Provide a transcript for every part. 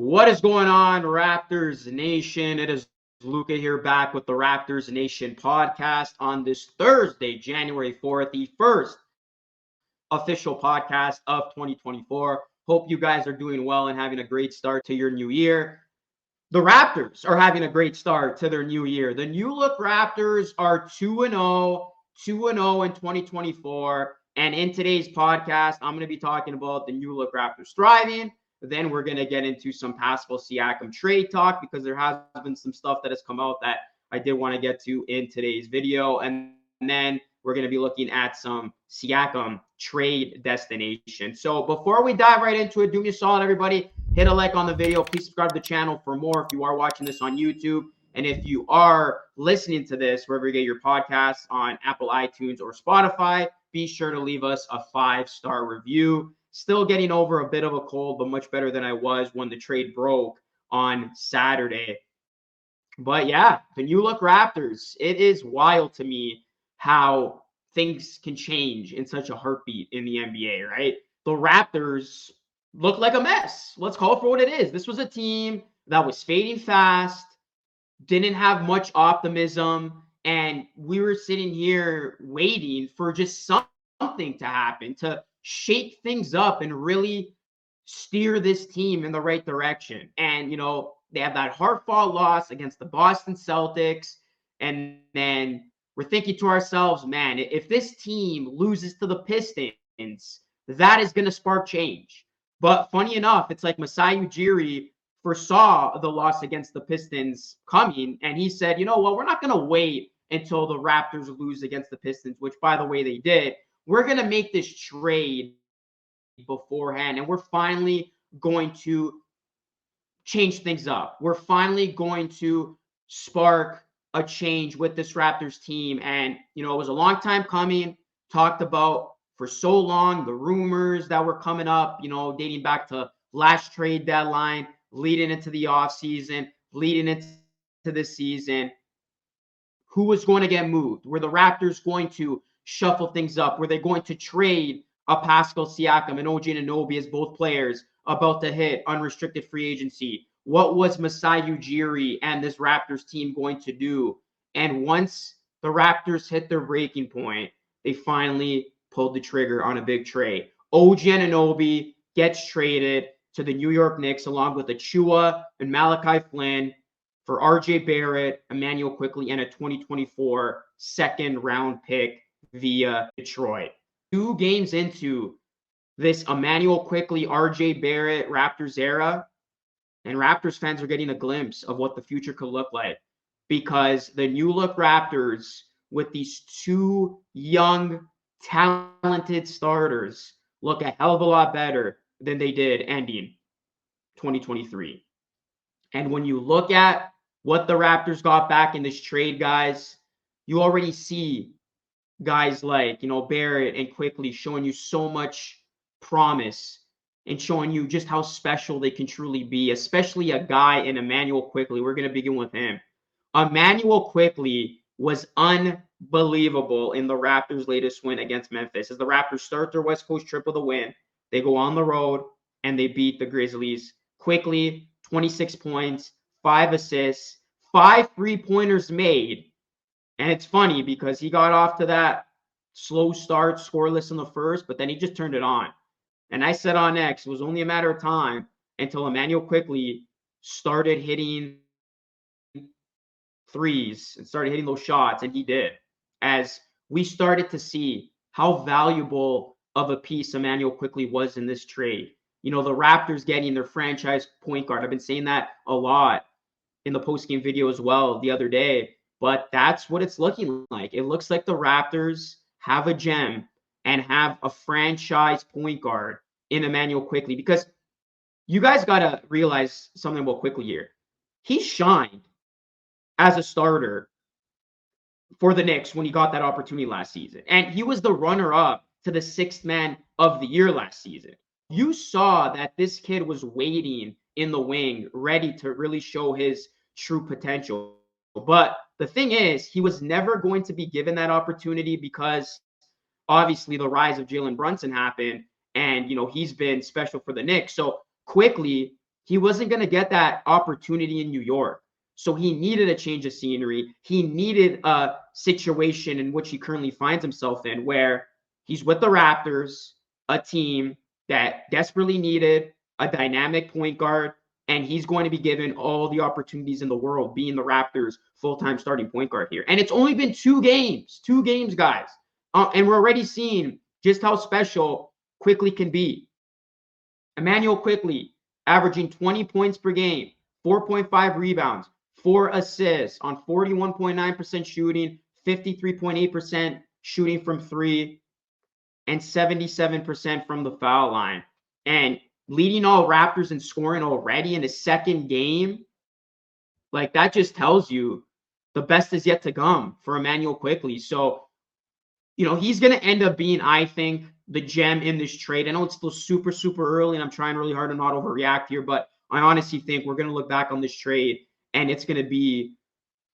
What is going on, Raptors Nation? It is Luca here back with the Raptors Nation podcast on this Thursday, January 4th, the first official podcast of 2024. Hope you guys are doing well and having a great start to your new year. The Raptors are having a great start to their new year. The new look Raptors are 2 0, 2 0 in 2024. And in today's podcast, I'm going to be talking about the new look Raptors thriving. Then we're going to get into some Pascal Siakam trade talk because there has been some stuff that has come out that I did want to get to in today's video. And then we're going to be looking at some Siakam trade destination. So before we dive right into it, do me a solid, everybody. Hit a like on the video. Please subscribe to the channel for more if you are watching this on YouTube. And if you are listening to this wherever you get your podcasts on Apple, iTunes, or Spotify, be sure to leave us a five star review. Still getting over a bit of a cold, but much better than I was when the trade broke on Saturday. But yeah, the new look Raptors, it is wild to me how things can change in such a heartbeat in the NBA, right? The Raptors look like a mess. Let's call it for what it is. This was a team that was fading fast, didn't have much optimism, and we were sitting here waiting for just something to happen to shake things up and really steer this team in the right direction. And, you know, they have that hard fought loss against the Boston Celtics. And then we're thinking to ourselves, man, if this team loses to the Pistons, that is going to spark change. But funny enough, it's like Masai Ujiri foresaw the loss against the Pistons coming. And he said, you know what, we're not going to wait until the Raptors lose against the Pistons, which, by the way, they did. We're going to make this trade beforehand. And we're finally going to change things up. We're finally going to spark a change with this Raptors team. And, you know, it was a long time coming, talked about for so long, the rumors that were coming up, you know, dating back to last trade deadline, leading into the offseason, leading into this season. Who was going to get moved? Were the Raptors going to shuffle things up? Were they going to trade a Pascal Siakam and OG Anunoby as both players about to hit unrestricted free agency? What was Masai Ujiri and this Raptors team going to do? And once the Raptors hit their breaking point, they finally pulled the trigger on a big trade. OG Anunoby gets traded to the New York Knicks along with Achiuwa and Malachi Flynn for RJ Barrett, Immanuel Quickley, and a 2024 second round pick via Detroit. Two games into this Immanuel Quickley, RJ Barrett Raptors era, and Raptors fans are getting a glimpse of what the future could look like because the new look Raptors with these two young, talented starters look a hell of a lot better than they did ending 2023. And when you look at what the Raptors got back in this trade, guys, you already see guys like, you know, Barrett and Quickly showing you so much promise and showing you just how special they can truly be, especially a guy in Immanuel Quickley. We're going to begin with him. Immanuel Quickley was unbelievable in the Raptors' latest win against Memphis. As the Raptors start their West Coast trip with a win, they go on the road and they beat the Grizzlies. Quickley 26 points, five assists, five three pointers made. And it's funny because he got off to that slow start, scoreless in the first, but then he just turned it on. And I said on X, it was only a matter of time until Immanuel Quickley started hitting threes and started hitting those shots, and he did. As we started to see how valuable of a piece Immanuel Quickley was in this trade. You know, the Raptors getting their franchise point guard. I've been saying that a lot in the post game video as well the other day, but that's what it's looking like. It looks like the Raptors have a gem and have a franchise point guard in Immanuel Quickley because you guys got to realize something about Quickley here. He shined as a starter for the Knicks when he got that opportunity last season. And he was the runner up to the sixth man of the year last season. You saw that this kid was waiting in the wing, ready to really show his true potential. But the thing is, he was never going to be given that opportunity because obviously the rise of Jalen Brunson happened. And, you know, he's been special for the Knicks. So Quickley, he wasn't going to get that opportunity in New York. So he needed a change of scenery. He needed a situation in which he currently finds himself in, where he's with the Raptors, a team that desperately needed a dynamic point guard, and he's going to be given all the opportunities in the world, being the Raptors' full-time starting point guard here. And it's only been two games, two games, guys, uh, and we're already seeing just how special Quickley can be. Immanuel Quickley averaging 20 points per game, 4.5 rebounds, four assists on 41.9% shooting, 53.8% shooting from three, and 77% from the foul line. And leading all Raptors and scoring already in his second game, like that just tells you the best is yet to come for Immanuel Quickley. So, you know, he's going to end up being, I think, the gem in this trade. I know it's still super, super early, and I'm trying really hard to not overreact here, but I honestly think we're going to look back on this trade and it's going to be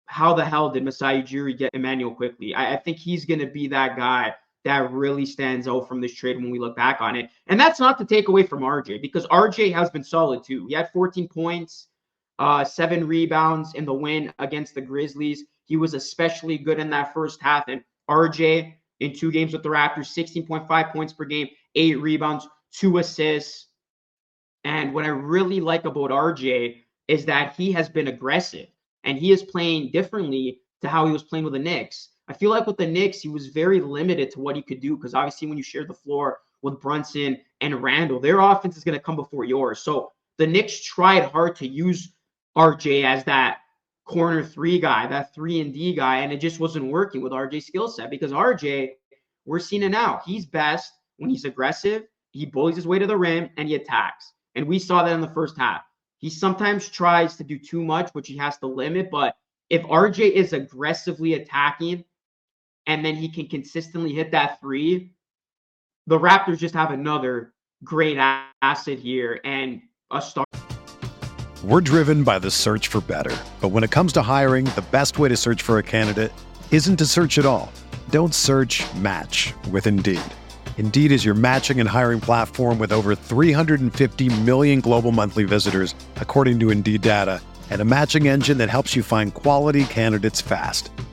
how the hell did Masai Ujiri get Immanuel Quickley? I, I think he's going to be that guy that really stands out from this trade when we look back on it. And that's not to take away from RJ because RJ has been solid too. He had 14 points, uh, seven rebounds in the win against the Grizzlies. He was especially good in that first half. And RJ in two games with the Raptors, 16.5 points per game, eight rebounds, two assists. And what I really like about RJ is that he has been aggressive and he is playing differently to how he was playing with the Knicks. I feel like with the Knicks, he was very limited to what he could do because obviously when you share the floor with Brunson and Randle, their offense is going to come before yours. So the Knicks tried hard to use RJ as that corner three guy, that three and D guy, and it just wasn't working with RJ's skill set because RJ, we're seeing it now. He's best when he's aggressive, he bullies his way to the rim, and he attacks. And we saw that in the first half. He sometimes tries to do too much, which he has to limit. But if RJ is aggressively attacking and then he can consistently hit that three, the Raptors just have another great asset here and a star. We're driven by the search for better. But when it comes to hiring, the best way to search for a candidate isn't to search at all. Don't search match with Indeed. Indeed is your matching and hiring platform with over 350 million global monthly visitors, according to Indeed data, and a matching engine that helps you find quality candidates fast.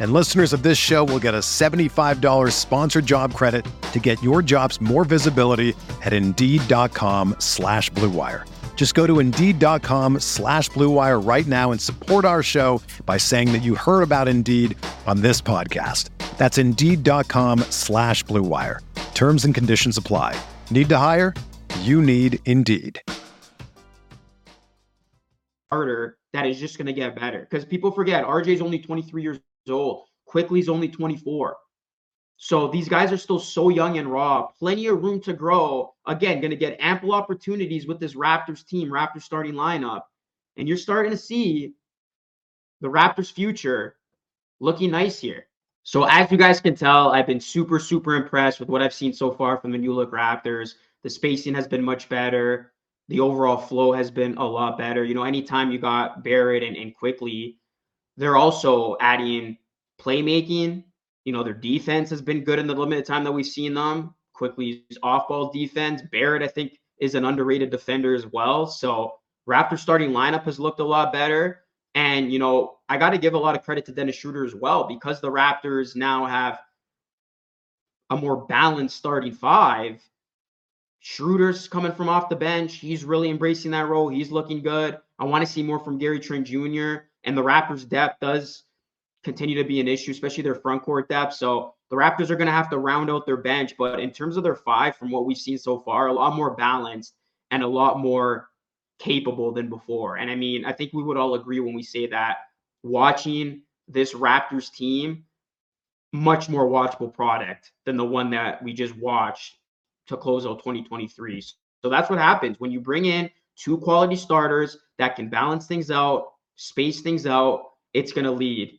And listeners of this show will get a $75 sponsored job credit to get your jobs more visibility at Indeed.com slash BlueWire. Just go to Indeed.com slash BlueWire right now and support our show by saying that you heard about Indeed on this podcast. That's Indeed.com slash BlueWire. Terms and conditions apply. Need to hire? You need Indeed Harder, that is just going to get better. Because people forget RJ's only 23 years old, Quickley's only 24. So these guys are still so young and raw, plenty of room to grow. Again, going to get ample opportunities with this Raptors team, Raptors starting lineup. And you're starting to see the Raptors' future looking nice here. So as you guys can tell, I've been super, super impressed with what I've seen so far from the new look Raptors. The spacing has been much better. The overall flow has been a lot better. You know, anytime you got Barrett and, and Quickley, they're also adding playmaking. You know, their defense has been good in the limited time that we've seen them. Quickley's off-ball defense. Barrett, I think, is an underrated defender as well. So Raptor starting lineup has looked a lot better. And, you know, I got to give a lot of credit to Dennis Schroeder as well because the Raptors now have a more balanced starting five. Schroeder's coming from off the bench. He's really embracing that role. He's looking good. I want to see more from Gary Trent Jr. And the Raptors' depth does continue to be an issue, especially their front court depth. So the Raptors are going to have to round out their bench. But in terms of their five, from what we've seen so far, a lot more balanced and a lot more capable than before. And I mean, I think we would all agree when we say that watching this Raptors team, much more watchable product than the one that we just watched to close out 2023. So that's what happens when you bring in two quality starters that can balance things out, space things out. It's going to lead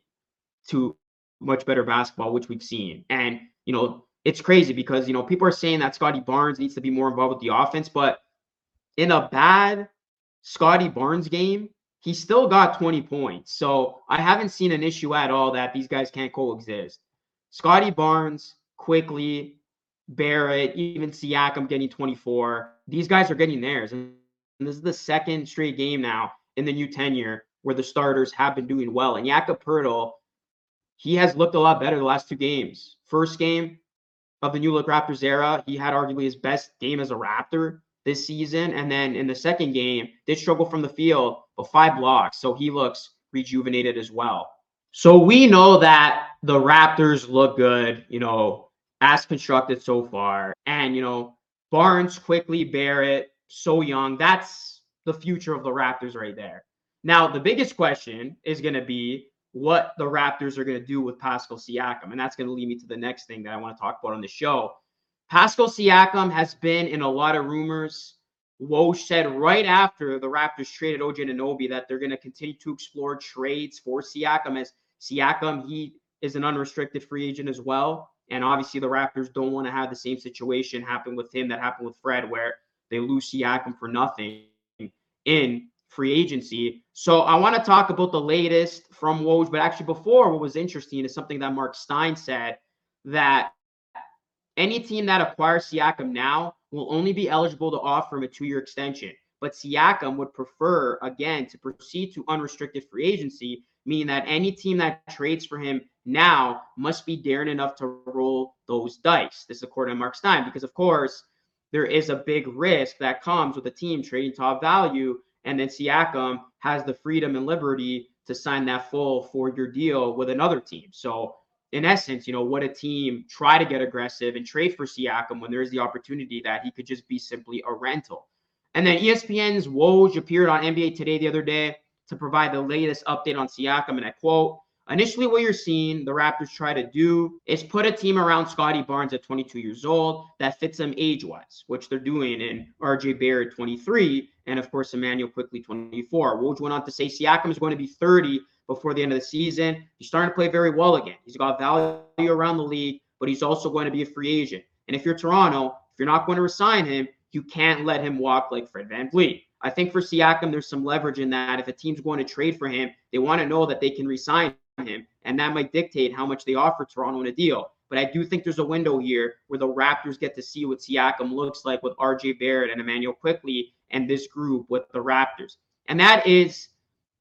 to much better basketball, which we've seen. And, you know, it's crazy because, you know, people are saying that Scottie Barnes needs to be more involved with the offense, but in a bad Scottie Barnes game, he still got 20 points. So I haven't seen an issue at all that these guys can't coexist. Scottie Barnes, Quickley, Barrett, even Siakam getting 24. These guys are getting theirs. And this is the second straight game now in the new tenure where the starters have been doing well. And Jakob Poeltl, he has looked a lot better the last two games. First game of the new look Raptors era, he had arguably his best game as a Raptor this season. And then in the second game, did struggle from the field, but five blocks. So he looks rejuvenated as well. So we know that the Raptors look good, you know, as constructed so far. And, you know, Barnes, Quickley, Barrett, so young. That's the future of the Raptors right there. Now, the biggest question is going to be what the Raptors are going to do with Pascal Siakam. And that's going to lead me to the next thing that I want to talk about on the show. Pascal Siakam has been in a lot of rumors. Woj said right after the Raptors traded OG Anunoby that they're going to continue to explore trades for Siakam as Siakam, he is an unrestricted free agent as well. And obviously the Raptors don't want to have the same situation happen with him that happened with Fred, where they lose Siakam for nothing in free agency. So I want to talk about the latest from Woj, but actually before what was interesting is something that Mark Stein said that any team that acquires Siakam now will only be eligible to offer him a two year extension. But Siakam would prefer, again, to proceed to unrestricted free agency, meaning that any team that trades for him now must be daring enough to roll those dice. This is according to Mark Stein, because of course, there is a big risk that comes with a team trading top value. And then Siakam has the freedom and liberty to sign that full four year deal with another team. So in essence, you know, would a team try to get aggressive and trade for Siakam when there is the opportunity that he could just be simply a rental? And then ESPN's Woj appeared on NBA Today the other day to provide the latest update on Siakam. And I quote, Initially, what you're seeing the Raptors try to do is put a team around Scottie Barnes at 22 years old that fits him age wise, which they're doing in RJ Barrett 23 and, of course, Immanuel Quickley 24. Woj went on to say Siakam is going to be 30 before the end of the season. He's starting to play very well again. He's got value around the league, but he's also going to be a free agent. And if you're Toronto, if you're not going to resign him, you can't let him walk like Fred Van VanVleet. I think for Siakam, there's some leverage in that. If a team's going to trade for him, they want to know that they can resign him, and that might dictate how much they offer Toronto in a deal. But I do think there's a window here where the Raptors get to see what Siakam looks like with RJ Barrett and Immanuel Quickley and this group with the Raptors. And that is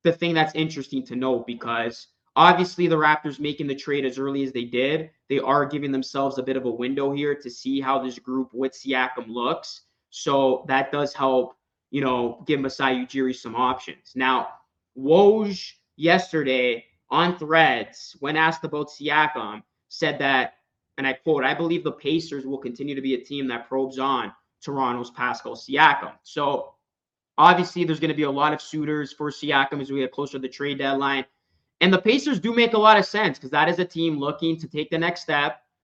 the thing that's interesting to note because obviously the Raptors making the trade as early as they did, they are giving themselves a bit of a window here to see how this group with Siakam looks. So that does help, you know, give Masai Ujiri some options. Now, Woj yesterday on threads, when asked about Siakam, said that, and I quote, I believe the Pacers will continue to be a team that probes on Toronto's Pascal Siakam. So Obviously, there's going to be a lot of suitors for Siakam as we get closer to the trade deadline. And the Pacers do make a lot of sense because that is a team looking to take the next step.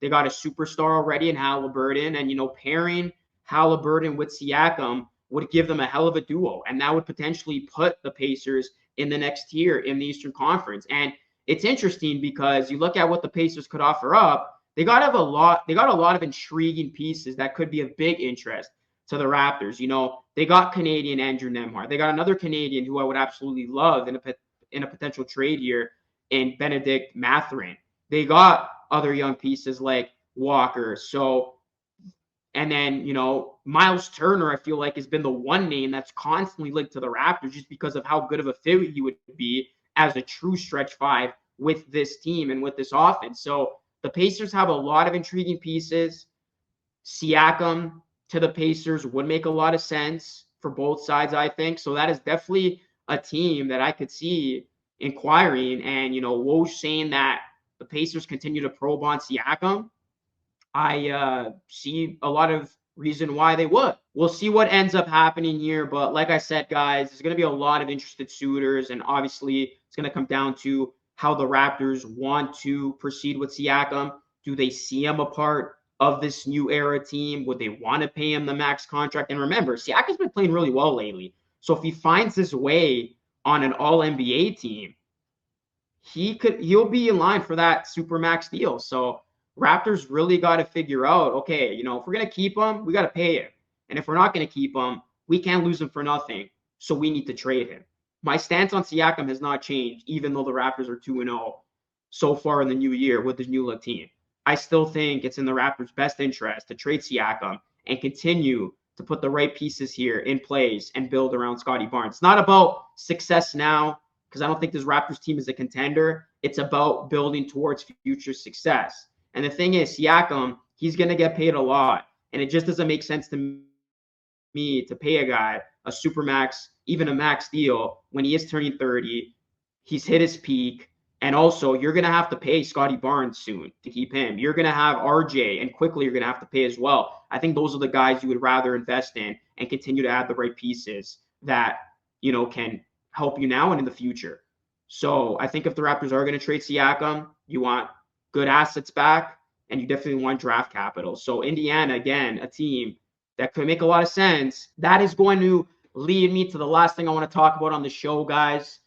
They got a superstar already in Halliburton, and you know, pairing Halliburton with Siakam would give them a hell of a duo, and that would potentially put the Pacers in the next tier in the Eastern Conference. And it's interesting because you look at what the Pacers could offer up. They got have a lot. They got a lot of intriguing pieces that could be of big interest to the Raptors. You know, they got Canadian Andrew Nembhard. They got another Canadian who I would absolutely love in a in a potential trade here in Bennedict Mathurin. They got other young pieces like Walker. So, and then, you know, Miles Turner, I feel like has been the one name that's constantly linked to the Raptors just because of how good of a fit he would be as a true stretch five with this team and with this offense. So the Pacers have a lot of intriguing pieces. Siakam to the Pacers would make a lot of sense for both sides, I think. So that is definitely a team that I could see inquiring. And, you know, Woj saying that the Pacers continue to probe on Siakam, I uh, see a lot of reason why they would. We'll see what ends up happening here. But like I said, guys, there's going to be a lot of interested suitors. And obviously, it's going to come down to how the Raptors want to proceed with Siakam. Do they see him a part of this new era team? Would they want to pay him the max contract? And remember, Siakam's been playing really well lately. So if he finds his way on an all NBA team, he could he'll be in line for that super max deal. So Raptors really got to figure out, okay, you know, if we're gonna keep him, we got to pay him, and if we're not gonna keep him, we can't lose him for nothing. So we need to trade him. My stance on Siakam has not changed, even though the Raptors are two and zero oh so far in the new year with this new look team. I still think it's in the Raptors' best interest to trade Siakam and continue to put the right pieces here in place and build around Scottie Barnes. It's not about success now because I don't think this Raptors team is a contender. It's about building towards future success. And the thing is, Siakam, he's going to get paid a lot. And it just doesn't make sense to me to pay a guy a super max, even a max deal when he is turning 30. He's hit his peak. And also, you're going to have to pay Scottie Barnes soon to keep him. You're going to have RJ, and Quickley you're going to have to pay as well. I think those are the guys you would rather invest in and continue to add the right pieces that, you know, can help you now and in the future. So I think if the Raptors are going to trade Siakam, you want good assets back and you definitely want draft capital. So Indiana, again, a team that could make a lot of sense. That is going to lead me to the last thing I want to talk about on the show, guys.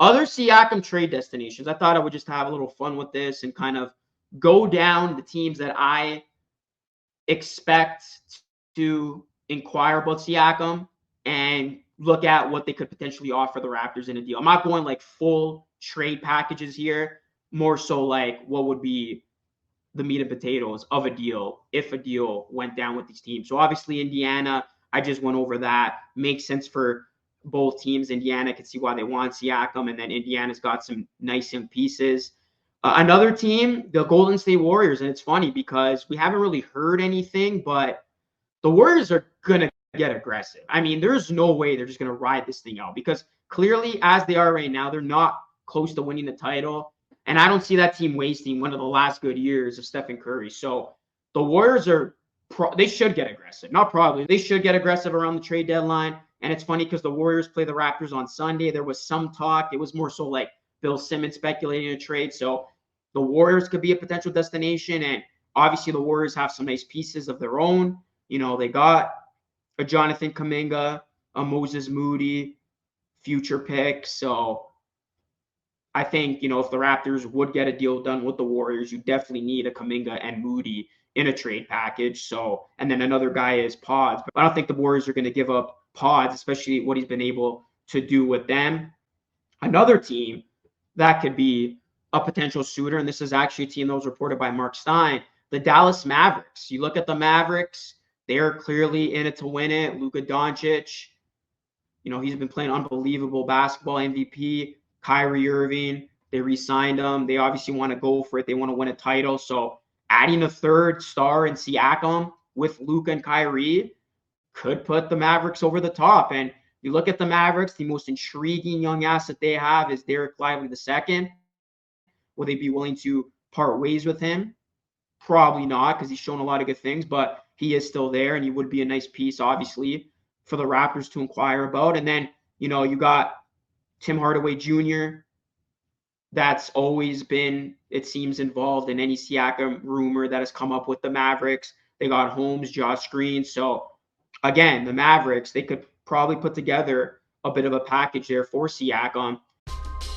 Other Siakam trade destinations. I thought I would just have a little fun with this and kind of go down the teams that I expect to inquire about Siakam and look at what they could potentially offer the Raptors in a deal. I'm not going like full trade packages here, more so like what would be the meat and potatoes of a deal if a deal went down with these teams. So obviously Indiana, I just went over that. Makes sense for both teams. Indiana can see why they want Siakam, and then Indiana's got some nice young pieces. Uh, another team, the Golden State Warriors, and it's funny because we haven't really heard anything, but the Warriors are gonna get aggressive. I mean, there's no way they're just going to ride this thing out because clearly, as they are right now, they're not close to winning the title. And I don't see that team wasting one of the last good years of Stephen Curry. So the Warriors are, pro- they should get aggressive. Not probably. They should get aggressive around the trade deadline. And it's funny because the Warriors play the Raptors on Sunday. There was some talk. It was more so like Bill Simmons speculating a trade. So the Warriors could be a potential destination. And obviously, the Warriors have some nice pieces of their own. You know, they got a Jonathan Kuminga, a Moses Moody future pick. So I think, you know, if the Raptors would get a deal done with the Warriors, you definitely need a Kuminga and Moody in a trade package. So, and then another guy is Pods. But I don't think the Warriors are going to give up Pods, especially what he's been able to do with them. Another team that could be a potential suitor, and this is actually a team that was reported by Mark Stein, the Dallas Mavericks. You look at the Mavericks, they're clearly in it to win it. Luka Doncic, you know, he's been playing unbelievable basketball, MVP. Kyrie Irving, they re signed him. They obviously want to go for it. They want to win a title. So adding a third star in Siakam with Luka and Kyrie could put the Mavericks over the top. And you look at the Mavericks, the most intriguing young asset they have is Dereck Lively II. Will they be willing to part ways with him? Probably not, because he's shown a lot of good things, but he is still there, and he would be a nice piece, obviously, for the Raptors to inquire about. And then, you know, you got Tim Hardaway Jr. That's always been, it seems, involved in any Siakam rumor that has come up with the Mavericks. They got Holmes, Josh Green. So again, the Mavericks, they could probably put together a bit of a package there for Siakam.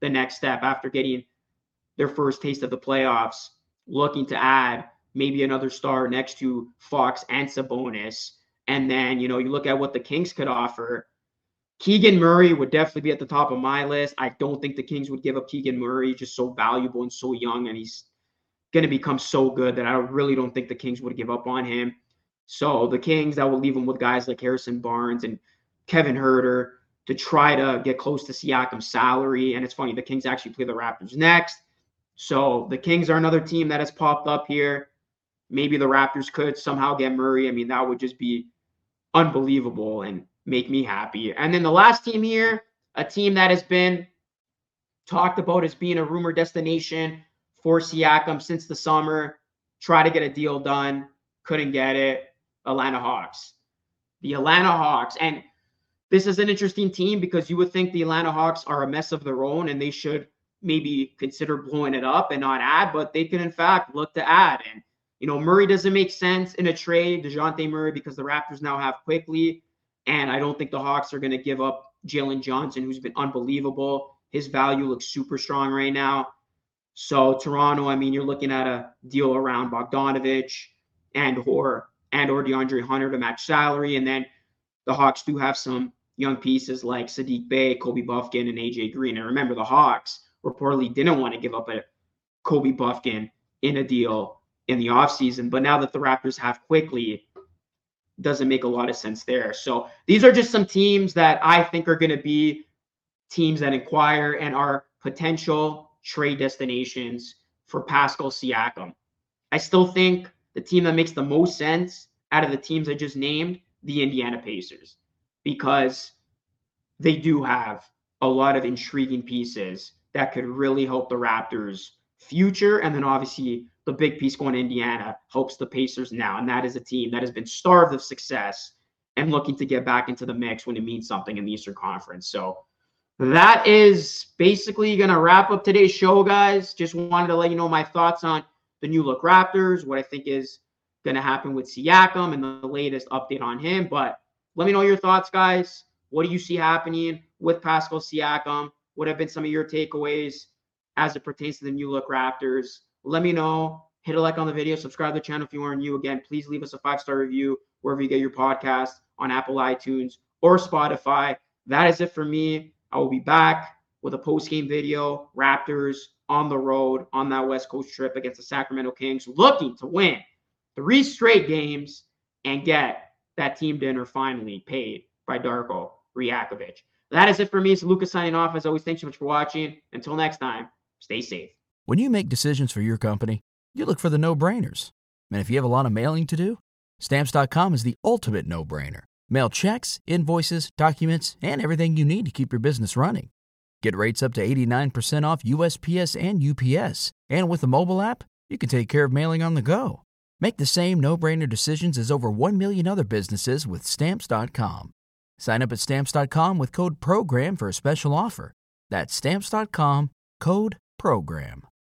the next step after getting their first taste of the playoffs, looking to add maybe another star next to Fox and Sabonis. And then, you know, you look at what the Kings could offer. Keegan Murray would definitely be at the top of my list. I don't think the Kings would give up Keegan Murray, just so valuable and so young, and he's going to become so good that I really don't think the Kings would give up on him. So the Kings, I will leave them with guys like Harrison Barnes and Kevin Huerter to try to get close to Siakam's salary. And it's funny, the Kings actually play the Raptors next. So the Kings are another team that has popped up here. Maybe the Raptors could somehow get Murray. I mean, that would just be unbelievable and make me happy. And then the last team here, a team that has been talked about as being a rumor destination for Siakam since the summer. Try to get a deal done, couldn't get it. Atlanta Hawks. The Atlanta Hawks. And this is an interesting team because you would think the Atlanta Hawks are a mess of their own and they should maybe consider blowing it up and not add, but they can in fact look to add. And you know, Murray doesn't make sense in a trade, DeJounte Murray, because the Raptors now have Quickley. And I don't think the Hawks are going to give up Jalen Johnson, who's been unbelievable. His value looks super strong right now. So Toronto, I mean, you're looking at a deal around Bogdanovich and or and or DeAndre Hunter to match salary. And then the Hawks do have some young pieces like Saddiq Bey, Kobe Bufkin, and AJ Green. And remember, the Hawks reportedly didn't want to give up a Kobe Bufkin in a deal in the offseason. But now that the Raptors have Quickley, doesn't make a lot of sense there. So these are just some teams that I think are going to be teams that inquire and are potential trade destinations for Pascal Siakam. I still think the team that makes the most sense out of the teams I just named, the Indiana Pacers, because they do have a lot of intriguing pieces that could really help the Raptors' future. And then obviously the big piece going to Indiana helps the Pacers now. And that is a team that has been starved of success and looking to get back into the mix when it means something in the Eastern Conference. So that is basically going to wrap up today's show, guys. Just wanted to let you know my thoughts on the new look Raptors, what I think is going to happen with Siakam, and the latest update on him. But let me know your thoughts, guys. What do you see happening with Pascal Siakam? What have been some of your takeaways? as it pertains to the new look Raptors. Let me know. Hit a like on the video, subscribe to the channel if you are new. Again, please leave us a five star review wherever you get your podcast on Apple iTunes or Spotify. That is it for me. I will be back with a post game video. Raptors on the road on that West Coast trip against the Sacramento Kings, looking to win three straight games and get that team dinner finally paid by Darko Rajakovic. That is it for me. It's Lucas signing off. As always, thanks so much for watching. Until next time, stay safe. When you make decisions for your company, you look for the no brainers. And if you have a lot of mailing to do, stamps.com is the ultimate no brainer. Mail checks, invoices, documents, and everything you need to keep your business running. Get rates up to 89% off USPS and UPS. And with the mobile app, you can take care of mailing on the go. Make the same no brainer decisions as over 1 million other businesses with stamps.com. Sign up at stamps.com with code PROGRAM for a special offer. That's stamps.com code PROGRAM.